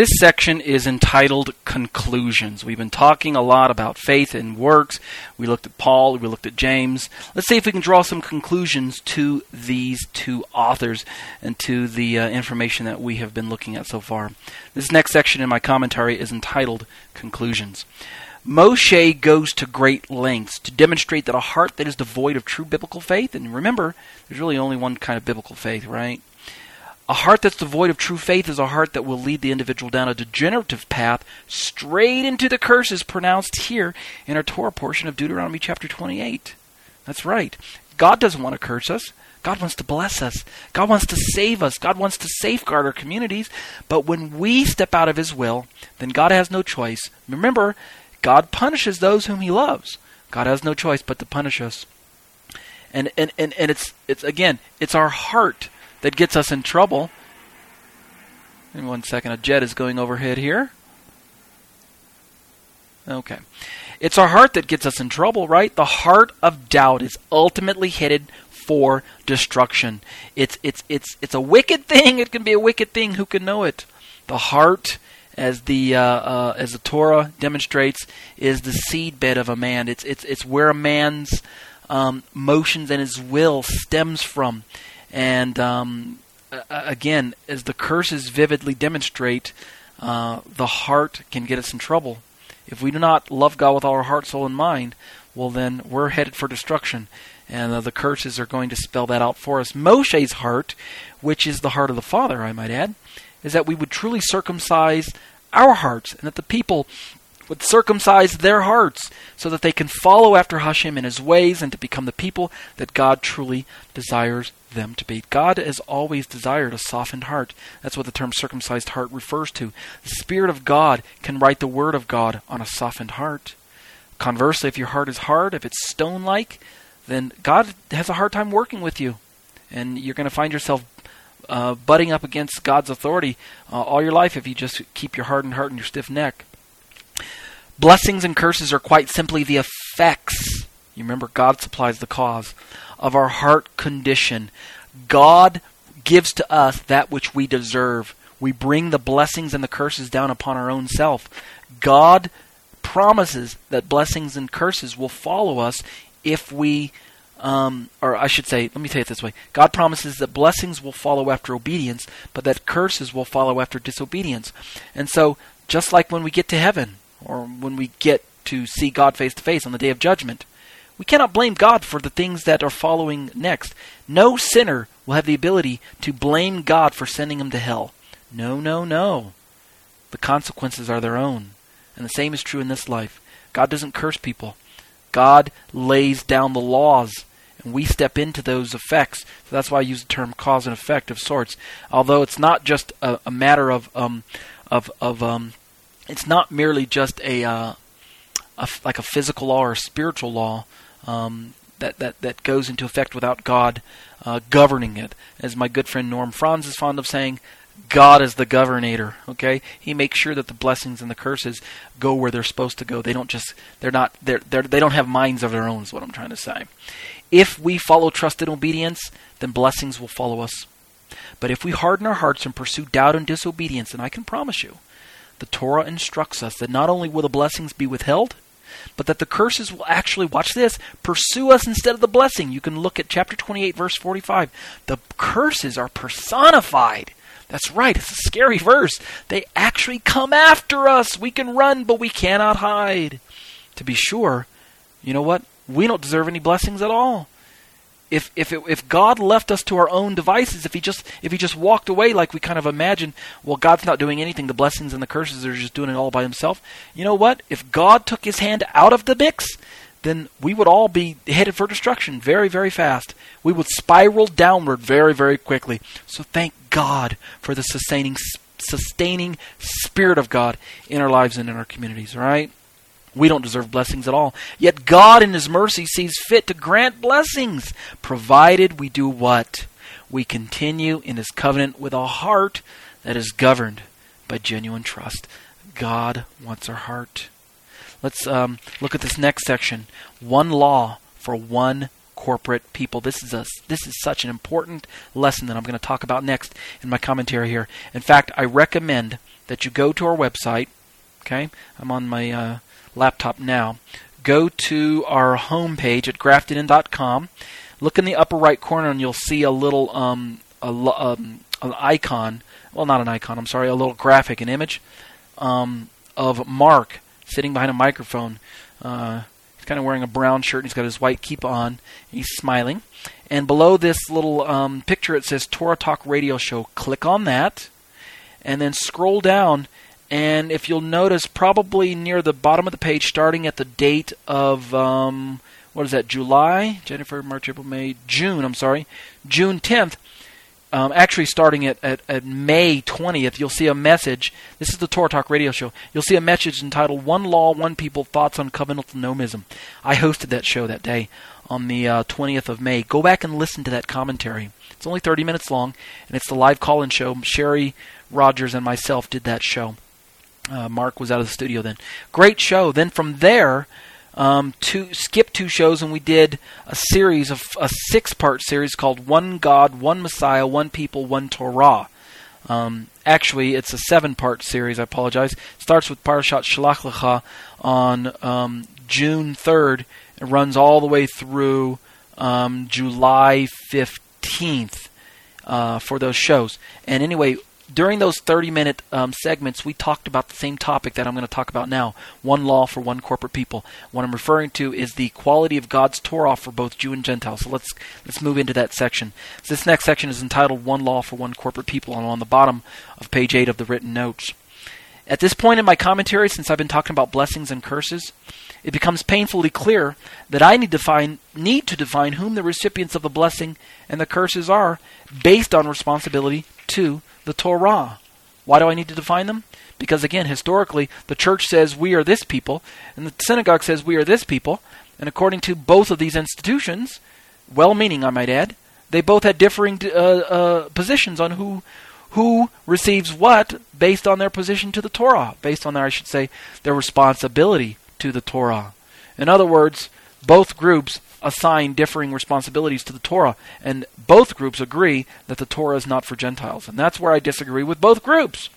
This section is entitled Conclusions. We've been talking a lot about faith and works. We looked at Paul, we looked at James. Let's see if we can draw some conclusions to these two authors and to the uh, information that we have been looking at so far. This next section in my commentary is entitled Conclusions. Moshe goes to great lengths to demonstrate that a heart that is devoid of true biblical faith, and remember, there's really only one kind of biblical faith, right? A heart that's devoid of true faith is a heart that will lead the individual down a degenerative path straight into the curses pronounced here in our Torah portion of Deuteronomy chapter 28. That's right. God doesn't want to curse us. God wants to bless us. God wants to save us. God wants to safeguard our communities. But when we step out of His will, then God has no choice. Remember, God punishes those whom He loves. God has no choice but to punish us. And and, and, and it's it's again, it's our heart that gets us in trouble. In one second, a jet is going overhead here. Okay. It's our heart that gets us in trouble, right? The heart of doubt is ultimately headed for destruction. It's it's it's it's a wicked thing. It can be a wicked thing. Who can know it? The heart, as the uh, uh, as the Torah demonstrates, is the seedbed of a man. It's it's it's where a man's um, motions and his will stems from. And um, again, as the curses vividly demonstrate, uh, the heart can get us in trouble. If we do not love God with all our heart, soul, and mind, well, then we're headed for destruction. And uh, the curses are going to spell that out for us. Moshe's heart, which is the heart of the Father, I might add, is that we would truly circumcise our hearts and that the people would circumcise their hearts so that they can follow after Hashem in his ways and to become the people that God truly desires them to be. God has always desired a softened heart. That's what the term circumcised heart refers to. The Spirit of God can write the Word of God on a softened heart. Conversely, if your heart is hard, if it's stone like, then God has a hard time working with you. And you're going to find yourself uh, butting up against God's authority uh, all your life if you just keep your hardened heart and your stiff neck. Blessings and curses are quite simply the effects. You remember, God supplies the cause of our heart condition. God gives to us that which we deserve. We bring the blessings and the curses down upon our own self. God promises that blessings and curses will follow us if we, um, or I should say, let me say it this way God promises that blessings will follow after obedience, but that curses will follow after disobedience. And so, just like when we get to heaven, or when we get to see God face to face on the day of judgment. We cannot blame God for the things that are following next. No sinner will have the ability to blame God for sending him to hell. No, no, no. The consequences are their own. And the same is true in this life. God doesn't curse people. God lays down the laws, and we step into those effects. So that's why I use the term cause and effect of sorts. Although it's not just a, a matter of um, of of um, it's not merely just a, uh, a like a physical law or a spiritual law um, that, that, that goes into effect without God uh, governing it. As my good friend Norm Franz is fond of saying, God is the governator. Okay, He makes sure that the blessings and the curses go where they're supposed to go. They don't just they're not they're, they're they don't have minds of their own. Is what I'm trying to say. If we follow trust and obedience, then blessings will follow us. But if we harden our hearts and pursue doubt and disobedience, then I can promise you the Torah instructs us that not only will the blessings be withheld, but that the curses will actually, watch this, pursue us instead of the blessing. You can look at chapter 28, verse 45. The curses are personified. That's right, it's a scary verse. They actually come after us. We can run, but we cannot hide. To be sure, you know what? We don't deserve any blessings at all if if it, if God left us to our own devices, if he just if he just walked away like we kind of imagine, well, God's not doing anything. The blessings and the curses are just doing it all by himself. You know what? If God took his hand out of the mix, then we would all be headed for destruction very very fast. We would spiral downward very very quickly. So thank God for the sustaining sustaining spirit of God in our lives and in our communities, right? We don't deserve blessings at all. Yet God, in His mercy, sees fit to grant blessings, provided we do what? We continue in His covenant with a heart that is governed by genuine trust. God wants our heart. Let's um, look at this next section. One law for one corporate people. This is a this is such an important lesson that I'm going to talk about next in my commentary here. In fact, I recommend that you go to our website. Okay, I'm on my uh, laptop now. Go to our homepage at graftedin.com. Look in the upper right corner, and you'll see a little um, a, um, an icon. Well, not an icon. I'm sorry, a little graphic, an image um, of Mark sitting behind a microphone. Uh, he's kind of wearing a brown shirt. and He's got his white keep on. He's smiling. And below this little um, picture, it says Torah Talk Radio Show. Click on that, and then scroll down. And if you'll notice, probably near the bottom of the page, starting at the date of um, what is that? July, January, March, April, May, June. I'm sorry, June 10th. Um, actually, starting at, at, at, May 20th, you'll see a message. This is the Torah Talk radio show. You'll see a message entitled One Law, One People Thoughts on Covenantal Nomism. I hosted that show that day on the uh, 20th of May. Go back and listen to that commentary. It's only 30 minutes long, and it's the live call in show. Sherry Rogers and myself did that show. Uh, Mark was out of the studio then. Great show. Then from there, um, two skip two shows and we did a series of a six part series called One God, One Messiah, One People, One Torah. Um, actually, it's a seven part series. I apologize. It starts with Parashat Shalach Lecha on um, June third. It runs all the way through um, July fifteenth uh, for those shows. And anyway, during those 30 minute um, segments, we talked about the same topic that I'm going to talk about now one law for one corporate people. What I'm referring to is the quality of God's Torah for both Jew and Gentile. So let's, let's move into that section. So this next section is entitled One Law for One Corporate People, and on the bottom of page 8 of the written notes. At this point in my commentary, since I've been talking about blessings and curses, it becomes painfully clear that I need to, find, need to define whom the recipients of the blessing and the curses are based on responsibility to the Torah. Why do I need to define them? Because again, historically, the church says we are this people, and the synagogue says we are this people, and according to both of these institutions, well meaning, I might add, they both had differing uh, uh, positions on who who receives what based on their position to the Torah, based on their, I should say, their responsibility to the Torah. In other words, both groups assign differing responsibilities to the Torah, and both groups agree that the Torah is not for Gentiles. And that's where I disagree with both groups.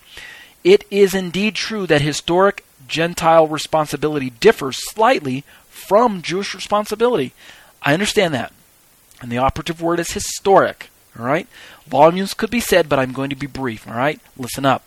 It is indeed true that historic Gentile responsibility differs slightly from Jewish responsibility. I understand that. And the operative word is historic. All right? Volumes could be said, but I'm going to be brief. All right? Listen up.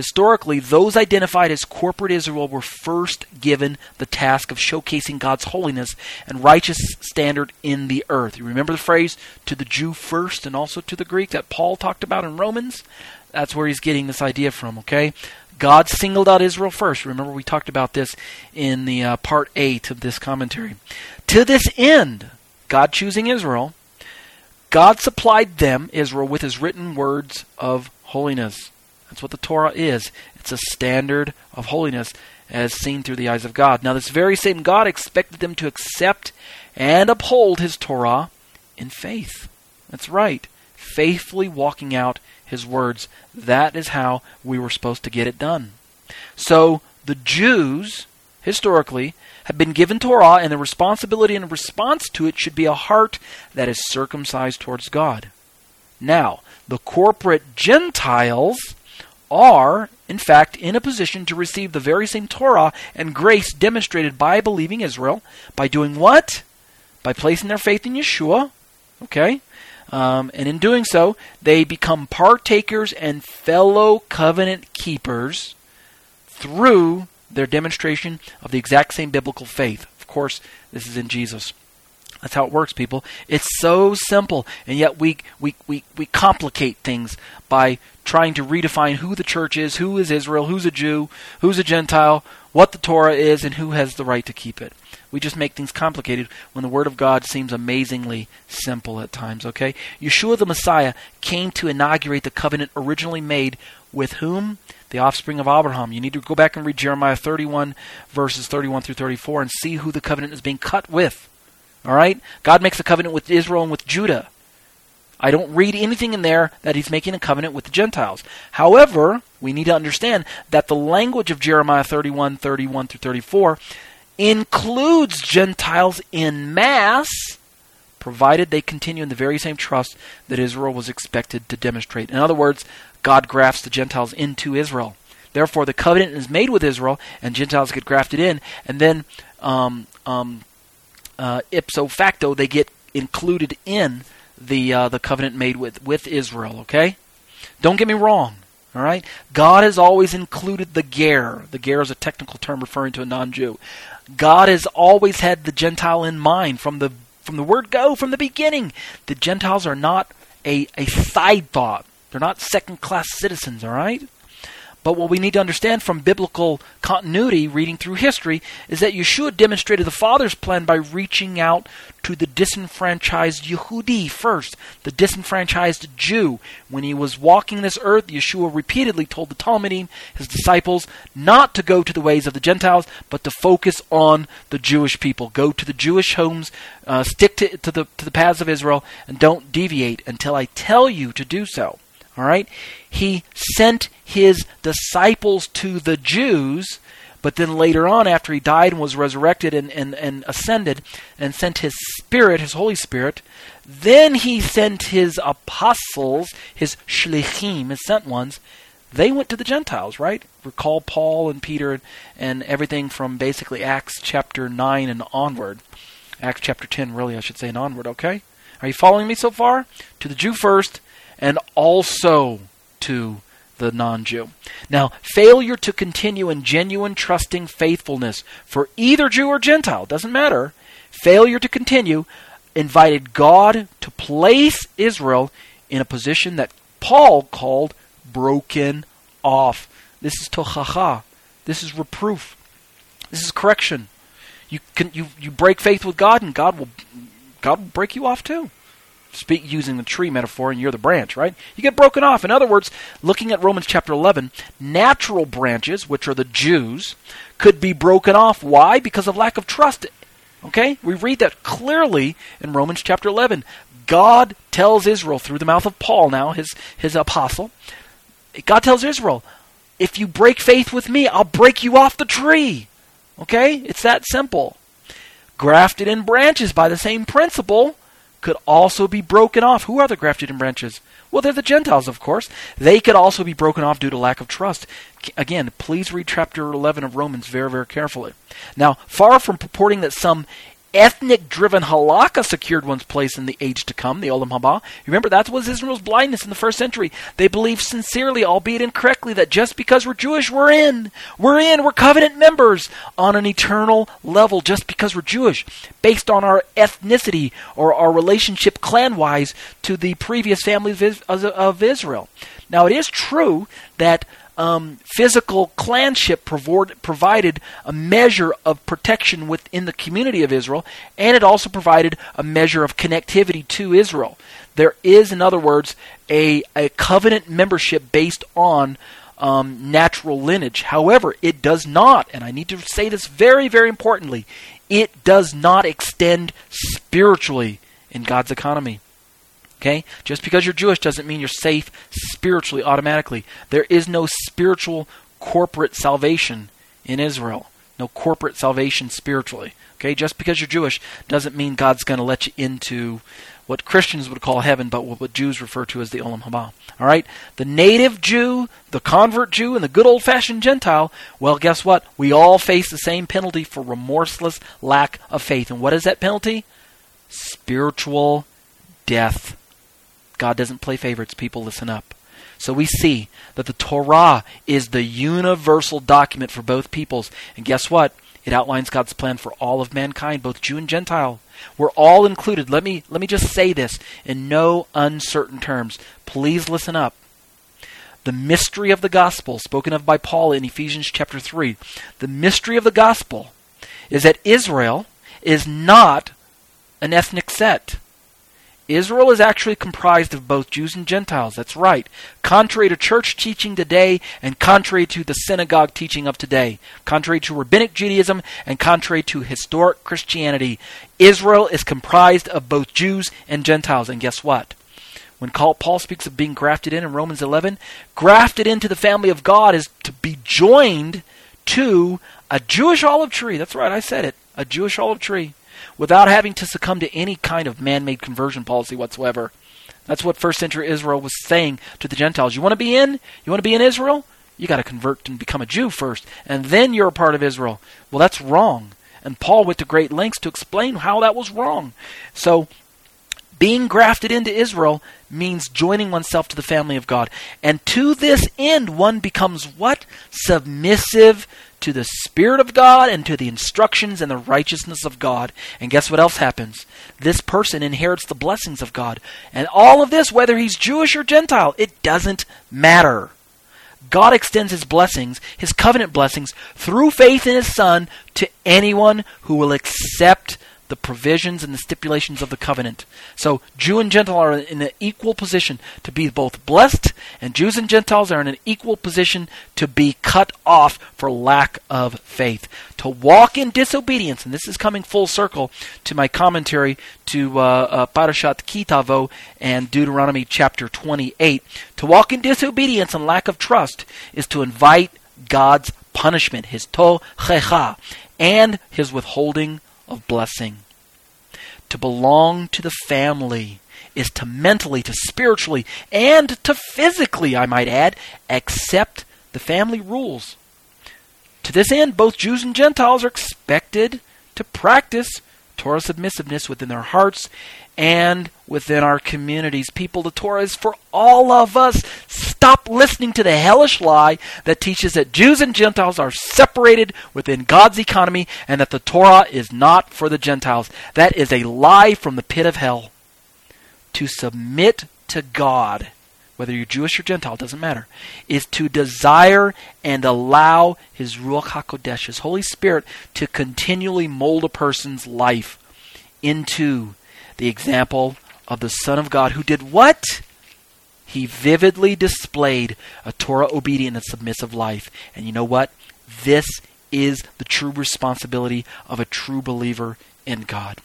Historically, those identified as corporate Israel were first given the task of showcasing God's holiness and righteous standard in the earth. You remember the phrase, to the Jew first and also to the Greek, that Paul talked about in Romans? That's where he's getting this idea from, okay? God singled out Israel first. Remember, we talked about this in the uh, part 8 of this commentary. To this end, God choosing Israel, God supplied them, Israel, with his written words of holiness. That's what the Torah is. It's a standard of holiness as seen through the eyes of God. Now, this very same God expected them to accept and uphold his Torah in faith. That's right. Faithfully walking out his words. That is how we were supposed to get it done. So, the Jews, historically, have been given Torah, and the responsibility in response to it should be a heart that is circumcised towards God. Now, the corporate Gentiles are, in fact, in a position to receive the very same Torah and grace demonstrated by believing Israel by doing what? By placing their faith in Yeshua. Okay? Um, and in doing so, they become partakers and fellow covenant keepers through their demonstration of the exact same biblical faith. Of course, this is in Jesus. That's how it works, people. It's so simple, and yet we, we, we, we complicate things by trying to redefine who the church is, who is Israel, who's a Jew, who's a Gentile, what the Torah is, and who has the right to keep it. We just make things complicated when the Word of God seems amazingly simple at times, okay? Yeshua the Messiah came to inaugurate the covenant originally made with whom? The offspring of Abraham. You need to go back and read Jeremiah 31, verses 31 through 34, and see who the covenant is being cut with. All right? God makes a covenant with Israel and with Judah. I don't read anything in there that he's making a covenant with the Gentiles. However, we need to understand that the language of Jeremiah 31, 31 through 34 includes Gentiles in mass, provided they continue in the very same trust that Israel was expected to demonstrate. In other words, God grafts the Gentiles into Israel. Therefore, the covenant is made with Israel, and Gentiles get grafted in, and then um, um, uh, ipso facto they get included in the uh, the covenant made with with Israel. Okay, don't get me wrong. All right, God has always included the ger. The ger is a technical term referring to a non-Jew. God has always had the Gentile in mind from the from the word go from the beginning. The Gentiles are not a, a side thought. They're not second class citizens, all right? But what we need to understand from biblical continuity, reading through history, is that Yeshua demonstrated the Father's plan by reaching out to the disenfranchised Yehudi first, the disenfranchised Jew. When he was walking this earth, Yeshua repeatedly told the talmidim, his disciples, not to go to the ways of the Gentiles, but to focus on the Jewish people. Go to the Jewish homes, uh, stick to, to, the, to the paths of Israel, and don't deviate until I tell you to do so. All right? He sent his disciples to the Jews, but then later on, after he died and was resurrected and, and, and ascended and sent his Spirit, his Holy Spirit, then he sent his apostles, his shlichim, his sent ones. They went to the Gentiles, right? Recall Paul and Peter and, and everything from basically Acts chapter 9 and onward. Acts chapter 10, really, I should say, and onward, okay? Are you following me so far? To the Jew first, and also to the non Jew. Now, failure to continue in genuine trusting faithfulness for either Jew or Gentile, doesn't matter, failure to continue invited God to place Israel in a position that Paul called broken off. This is tochacha. This is reproof. This is correction. You can you, you break faith with God and God will God will break you off too speak using the tree metaphor and you're the branch, right? You get broken off. In other words, looking at Romans chapter 11, natural branches, which are the Jews, could be broken off. Why? Because of lack of trust. Okay? We read that clearly in Romans chapter 11. God tells Israel through the mouth of Paul now, his his apostle, God tells Israel, if you break faith with me, I'll break you off the tree. Okay? It's that simple. Grafted in branches by the same principle could also be broken off. Who are the grafted in branches? Well, they're the Gentiles, of course. They could also be broken off due to lack of trust. Again, please read chapter 11 of Romans very, very carefully. Now, far from purporting that some ethnic driven halakha secured one's place in the age to come, the Olam Haba. Remember, that was Israel's blindness in the first century. They believed sincerely, albeit incorrectly, that just because we're Jewish, we're in. We're in. We're covenant members on an eternal level just because we're Jewish, based on our ethnicity or our relationship clan wise to the previous families of Israel. Now, it is true that um, physical clanship provided a measure of protection within the community of Israel, and it also provided a measure of connectivity to Israel. There is, in other words, a, a covenant membership based on um, natural lineage. However, it does not, and I need to say this very, very importantly, it does not extend spiritually in God's economy. Okay? Just because you're Jewish doesn't mean you're safe spiritually automatically. There is no spiritual corporate salvation in Israel. No corporate salvation spiritually. Okay? Just because you're Jewish doesn't mean God's going to let you into what Christians would call heaven, but what Jews refer to as the Olam Haba. All right? The native Jew, the convert Jew, and the good old fashioned Gentile, well, guess what? We all face the same penalty for remorseless lack of faith. And what is that penalty? Spiritual death. God doesn't play favorites. People, listen up. So we see that the Torah is the universal document for both peoples. And guess what? It outlines God's plan for all of mankind, both Jew and Gentile. We're all included. Let me let me just say this in no uncertain terms. Please listen up. The mystery of the gospel spoken of by Paul in Ephesians chapter 3. The mystery of the gospel is that Israel is not an ethnic set. Israel is actually comprised of both Jews and Gentiles. That's right. Contrary to church teaching today and contrary to the synagogue teaching of today, contrary to rabbinic Judaism and contrary to historic Christianity, Israel is comprised of both Jews and Gentiles. And guess what? When Paul speaks of being grafted in in Romans 11, grafted into the family of God is to be joined to a Jewish olive tree. That's right, I said it. A Jewish olive tree without having to succumb to any kind of man made conversion policy whatsoever. That's what first century Israel was saying to the Gentiles. You want to be in? You want to be in Israel? You got to convert and become a Jew first, and then you're a part of Israel. Well, that's wrong. And Paul went to great lengths to explain how that was wrong. So, being grafted into Israel means joining oneself to the family of God. And to this end, one becomes what? Submissive to the Spirit of God and to the instructions and the righteousness of God. And guess what else happens? This person inherits the blessings of God. And all of this, whether he's Jewish or Gentile, it doesn't matter. God extends his blessings, his covenant blessings, through faith in his Son to anyone who will accept the provisions and the stipulations of the covenant. So Jew and Gentile are in an equal position to be both blessed, and Jews and Gentiles are in an equal position to be cut off for lack of faith. To walk in disobedience, and this is coming full circle to my commentary to uh, uh, Parashat Ki Tavo and Deuteronomy chapter 28. To walk in disobedience and lack of trust is to invite God's punishment, his tochecha, and his withholding of blessing. To belong to the family is to mentally, to spiritually, and to physically, I might add, accept the family rules. To this end, both Jews and Gentiles are expected to practice Torah submissiveness within their hearts and within our communities. People, the Torah is for all of us. Stop listening to the hellish lie that teaches that Jews and Gentiles are separated within God's economy and that the Torah is not for the Gentiles. That is a lie from the pit of hell. To submit to God, whether you're Jewish or Gentile, doesn't matter, is to desire and allow His Ruach HaKodesh, His Holy Spirit, to continually mold a person's life into the example of the Son of God who did what? He vividly displayed a Torah obedient and submissive life. And you know what? This is the true responsibility of a true believer in God.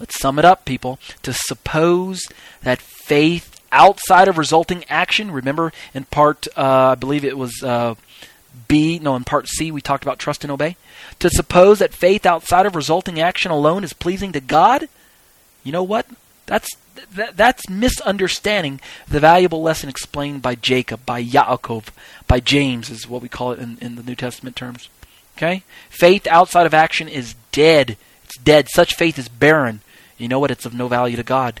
Let's sum it up, people. To suppose that faith outside of resulting action, remember in part, uh, I believe it was uh, B, no, in part C, we talked about trust and obey. To suppose that faith outside of resulting action alone is pleasing to God, you know what? That's that, that's misunderstanding the valuable lesson explained by Jacob, by Yaakov, by James is what we call it in, in the New Testament terms. Okay? Faith outside of action is dead. It's dead. Such faith is barren. You know what? It's of no value to God.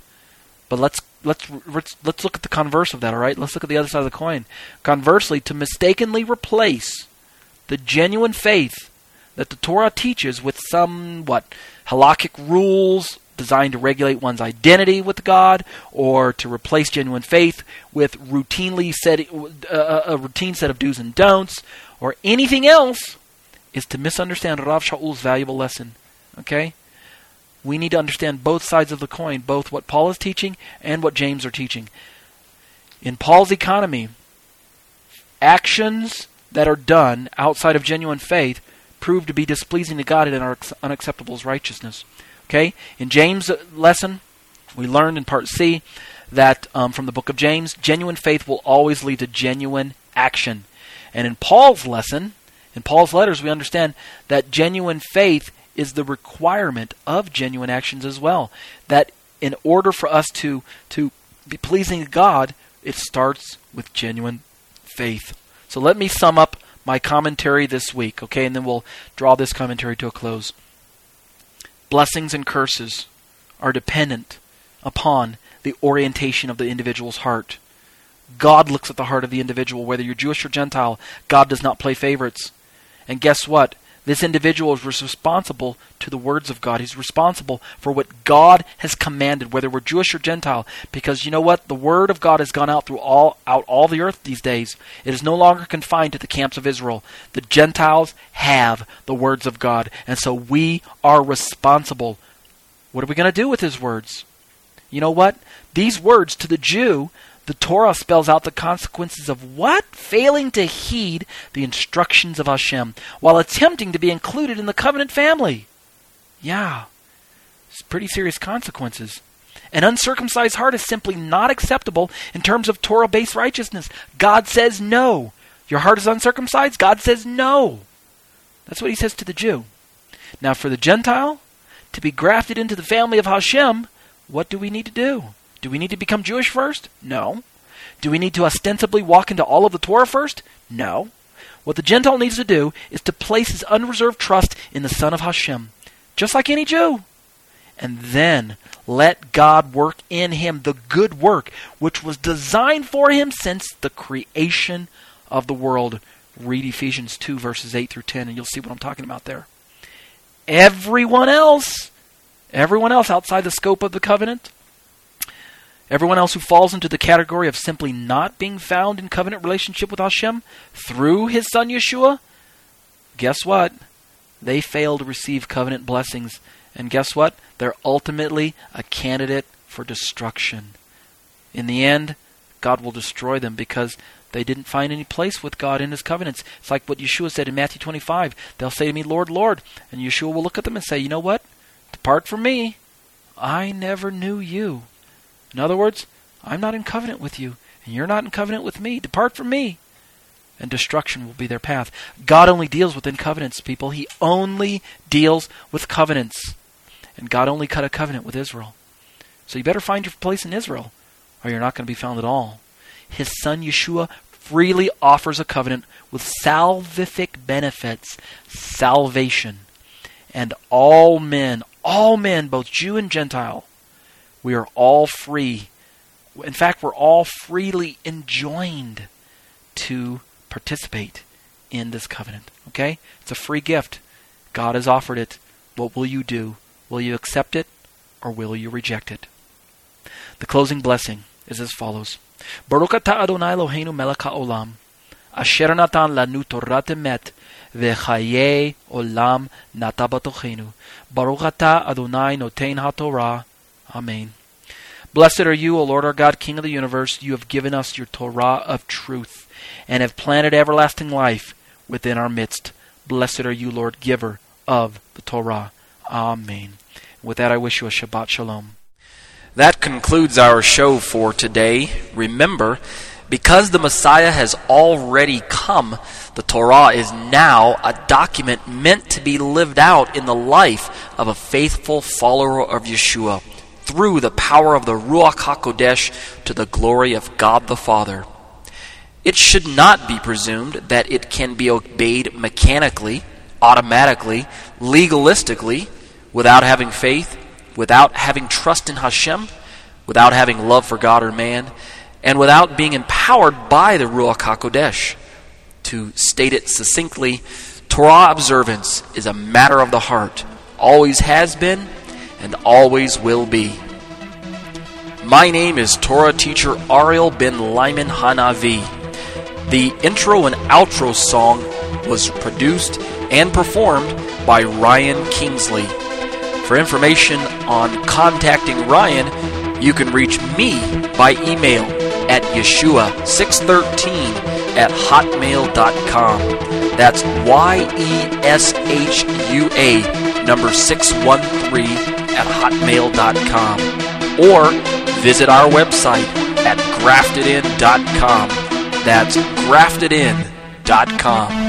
But let's let's let's look at the converse of that, all right? Let's look at the other side of the coin. Conversely, to mistakenly replace the genuine faith that the Torah teaches with some what halakhic rules designed to regulate one's identity with God or to replace genuine faith with routinely set uh, a routine set of do's and don'ts or anything else is to misunderstand Rav Shaul's valuable lesson. Okay? We need to understand both sides of the coin, both what Paul is teaching and what James are teaching. In Paul's economy, actions that are done outside of genuine faith prove to be displeasing to God and are unacceptable as righteousness. Okay? In James' lesson, we learned in part C that um, from the book of James, genuine faith will always lead to genuine action. And in Paul's lesson, in Paul's letters, we understand that genuine faith is the requirement of genuine actions as well. That in order for us to, to be pleasing to God, it starts with genuine faith. So let me sum up my commentary this week, okay, and then we'll draw this commentary to a close blessings and curses are dependent upon the orientation of the individual's heart. God looks at the heart of the individual, whether you're Jewish or Gentile. God does not play favorites. And guess what? This individual is responsible to the words of God. He's responsible for what God has commanded, whether we're Jewish or Gentile. Because you know what? The word of God has gone out through all out all the earth these days. It is no longer confined to the camps of Israel. The Gentiles have the words of God, and so we are responsible. What are we going to do with his words? You know what? These words to the Jew the Torah spells out the consequences of what? Failing to heed the instructions of Hashem while attempting to be included in the covenant family. Yeah, it's pretty serious consequences. An uncircumcised heart is simply not acceptable in terms of Torah based righteousness. God says no. Your heart is uncircumcised? God says no. That's what he says to the Jew. Now, for the Gentile, to be grafted into the family of Hashem, what do we need to do? Do we need to become Jewish first? No. Do we need to ostensibly walk into all of the Torah first? No. What the Gentile needs to do is to place his unreserved trust in the Son of Hashem, just like any Jew. And then let God work in him the good work which was designed for him since the creation of the world. Read Ephesians 2, verses 8 through 10, and you'll see what I'm talking about there. Everyone else, everyone else outside the scope of the covenant, everyone else who falls into the category of simply not being found in covenant relationship with Hashem through his son Yeshua, guess what? They fail to receive covenant blessings. And guess what? They're ultimately a candidate for destruction. In the end, God will destroy them because they didn't find any place with God in His covenants. It's like what Yeshua said in Matthew 25. They'll say to me, Lord, Lord. And Yeshua will look at them and say, You know what? Depart from me. I never knew you. In other words, I'm not in covenant with you, and you're not in covenant with me. Depart from me. And destruction will be their path. God only deals within covenants, people. He only deals with covenants. And God only cut a covenant with Israel. So you better find your place in Israel, or you're not going to be found at all his son Yeshua freely offers a covenant with salvific benefits, salvation. And all men, all men, both Jew and Gentile, we are all free. In fact, we're all freely enjoined to participate in this covenant. Okay? It's a free gift. God has offered it. What will you do? Will you accept it or will you reject it? The closing blessing is as follows. Baruch atah Adonai Eloheinu melech haolam, asher natan lanu Torah emet, v'chaye olam nata batochenu. Baruch atah Adonai noten haTorah. Amen. Blessed are you, O Lord our God, King of the universe. You have given us your Torah of truth, and have planted everlasting life within our midst. Blessed are you, Lord, giver of the Torah. Amen. With that, I wish you a Shabbat Shalom. That concludes our show for today. Remember, because the Messiah has already come, the Torah is now a document meant to be lived out in the life of a faithful follower of Yeshua through the power of the Ruach HaKodesh to the glory of God the Father. It should not be presumed that it can be obeyed mechanically, automatically, legalistically, without having faith without having trust in Hashem, without having love for God or man, and without being empowered by the Ruach HaKodesh. To state it succinctly, Torah observance is a matter of the heart, always has been, and always will be. My name is Torah teacher Ariel ben Lyman Hanavi. The intro and outro song was produced and performed by Ryan Kingsley. For information on contacting Ryan, you can reach me by email at Yeshua613 at hotmail.com. That's Y E S H U A number 613 at hotmail.com. Or visit our website at graftedin.com. That's graftedin.com.